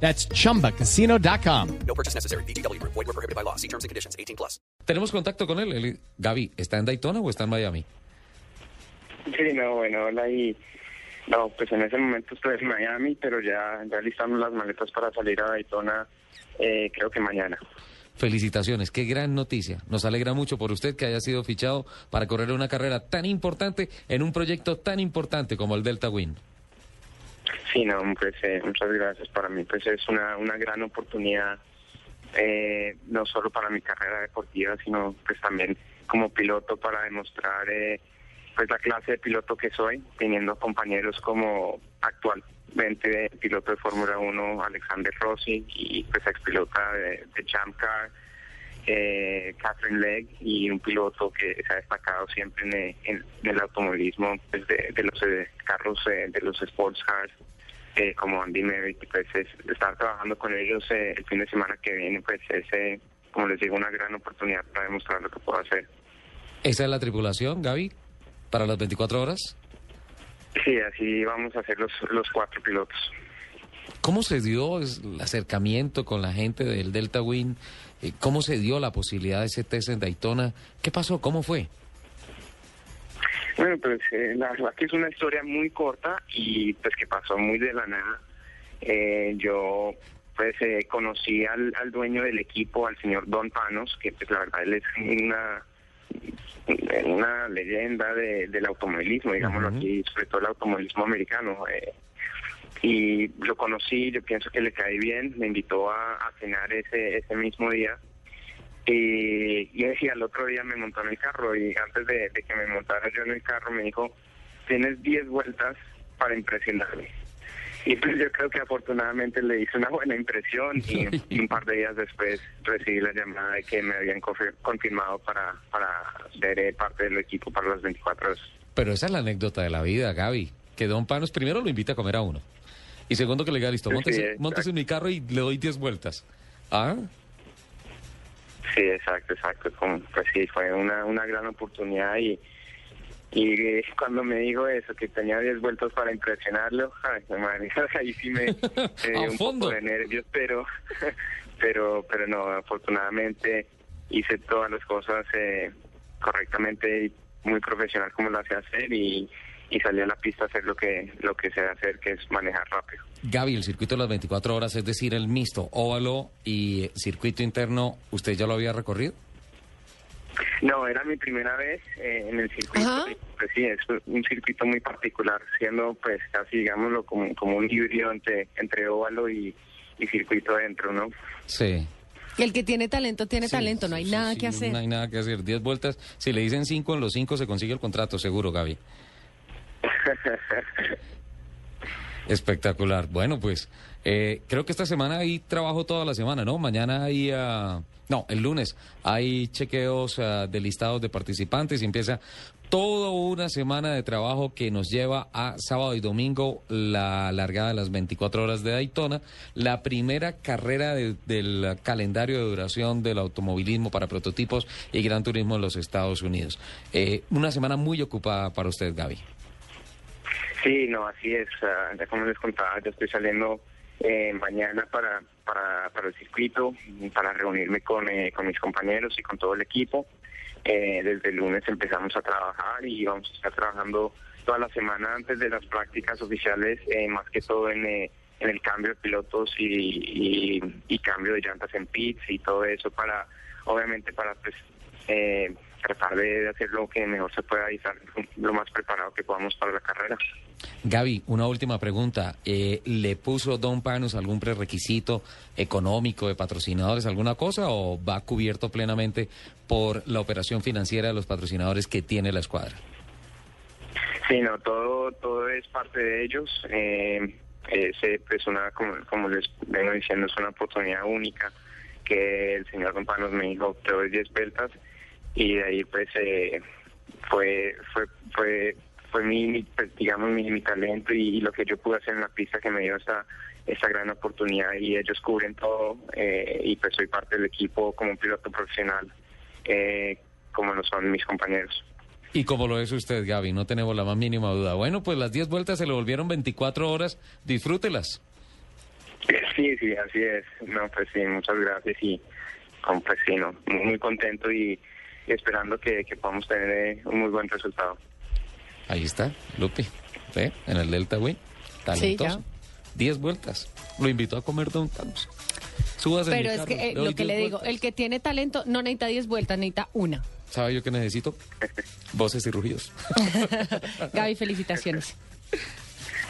That's chumbacasino.com. No purchase necessary. BGW. Void were prohibited by law. See terms and conditions. 18 plus. Tenemos contacto con él. él- Gaby, ¿está en Daytona o está en Miami? Sí, no, bueno, hola y... No, pues en ese momento estoy en Miami, pero ya, ya listamos las maletas para salir a Daytona, eh, creo que mañana. Felicitaciones, qué gran noticia. Nos alegra mucho por usted que haya sido fichado para correr una carrera tan importante en un proyecto tan importante como el Delta Win. Sí, no, pues eh, muchas gracias. Para mí pues es una, una gran oportunidad, eh, no solo para mi carrera deportiva, sino pues también como piloto para demostrar eh, pues la clase de piloto que soy, teniendo compañeros como actualmente piloto de Fórmula 1 Alexander Rossi y pues expilota de, de Champ Car, eh, Catherine Legg y un piloto que se ha destacado siempre en, eh, en- en el automovilismo pues, de, de los eh, carros eh, de los sports cars eh, como Andy Merritt pues es, estar trabajando con ellos eh, el fin de semana que viene pues es como les digo una gran oportunidad para demostrar lo que puedo hacer ¿Esa es la tripulación, Gaby? ¿Para las 24 horas? sí así vamos a hacer los, los cuatro pilotos ¿Cómo se dio el acercamiento con la gente del Delta Win? Eh, ¿Cómo se dio la posibilidad de ese test en Daytona? ¿Qué pasó? ¿Cómo fue? Bueno, pues eh, la verdad que es una historia muy corta y pues que pasó muy de la nada. Eh, yo pues eh, conocí al, al dueño del equipo, al señor Don Panos, que pues la verdad él es una una leyenda de- del automovilismo, digámoslo Ujú. aquí, sobre todo el automovilismo americano. eh, y lo conocí, yo pienso que le caí bien, me invitó a, a cenar ese, ese mismo día. Y, y y al otro día me montó en el carro y antes de, de que me montara yo en el carro me dijo, tienes 10 vueltas para impresionarme. Y pues yo creo que afortunadamente le hice una buena impresión y, y un par de días después recibí la llamada de que me habían confi- confirmado para, para ser eh, parte del equipo para las 24 horas. Pero esa es la anécdota de la vida, Gaby. Que Don Panos primero lo invita a comer a uno. Y segundo que le diga, listo, Sí, móntese, móntese en mi carro y le doy 10 vueltas. ¿Ah? Sí, exacto, exacto. Como, pues sí, fue una, una gran oportunidad y, y eh, cuando me dijo eso, que tenía 10 vueltos para impresionarlo, ay, madre, ahí sí me, me dio un fondo. poco de nervios, pero, pero, pero no, afortunadamente hice todas las cosas eh, correctamente y muy profesional como lo hacía hacer y, y salí a la pista a hacer lo que, lo que sé hacer, que es manejar rápido. Gaby, el circuito de las 24 horas, es decir, el mixto, óvalo y circuito interno, ¿usted ya lo había recorrido? No, era mi primera vez eh, en el circuito. Ajá. Pues sí, es un circuito muy particular, siendo pues casi, digámoslo, como, como un híbrido entre, entre óvalo y, y circuito adentro, ¿no? Sí. El que tiene talento, tiene Sí, talento, no hay sí, nada sí, que hacer. No hay nada que hacer. 10 vueltas, si le dicen 5 en los 5 se consigue el contrato, seguro, Gaby. Espectacular. Bueno, pues eh, creo que esta semana hay trabajo toda la semana, ¿no? Mañana hay, ah, no, el lunes hay chequeos ah, de listados de participantes y empieza toda una semana de trabajo que nos lleva a sábado y domingo la largada de las 24 horas de Daytona, la primera carrera de- del calendario de duración del automovilismo para prototipos y gran turismo en los Estados Unidos. Eh, una semana muy ocupada para usted, Gaby. Sí, no, así es. ah, ya como les contaba, yo estoy saliendo eh, mañana para, para, para el circuito, para reunirme con, eh, con mis compañeros y con todo el equipo. Eh, desde el lunes empezamos a trabajar y vamos a estar trabajando toda la semana antes de las prácticas oficiales, eh, más que todo en, eh, en el cambio de pilotos y, y, y cambio de llantas en pits y todo eso para, obviamente, para pues eh, tratar de hacer lo que mejor se pueda y estar lo más preparado que podamos para la carrera. Gaby, una última pregunta. Eh, ¿Le puso Don Panos algún prerequisito económico de patrocinadores, alguna cosa, o va cubierto plenamente por la operación financiera de los patrocinadores que tiene la escuadra? Sí, no, todo, todo es parte de ellos. Eh, es eh, pues una, como, como les vengo diciendo, es una oportunidad única. que el señor Rompanos me dijo, te doy 10 vueltas y de ahí pues eh, fue, fue, fue, fue mi, mi, pues, digamos, mi, mi talento y, y lo que yo pude hacer en la pista que me dio esa, esa gran oportunidad y ellos cubren todo eh, y pues soy parte del equipo como un piloto profesional eh, como lo son mis compañeros. Y como lo es usted, Gaby, no tenemos la más mínima duda. Bueno, pues las 10 vueltas se le volvieron 24 horas, disfrútelas. Sí, sí, así es. No, pues sí, muchas gracias y pues sí, no, muy, muy contento y, y esperando que, que podamos tener eh, un muy buen resultado. Ahí está, Lupi, ¿ve? En el Delta Win, talentoso. ya. 10 vueltas. Lo invitó a comer Don Carlos. Súbase en Pero es carro, que eh, lo que 10 le digo, vueltas. el que tiene talento no necesita 10 vueltas, necesita una. ¿Sabe yo qué necesito? Voces y rugidos. Gaby, felicitaciones.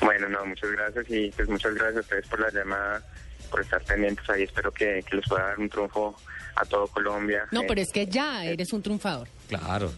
Bueno, no, muchas gracias y pues muchas gracias a ustedes por la llamada, por estar pendientes ahí. Espero que, que les pueda dar un triunfo a todo Colombia. No, Eh, pero es que ya eres un triunfador. Claro.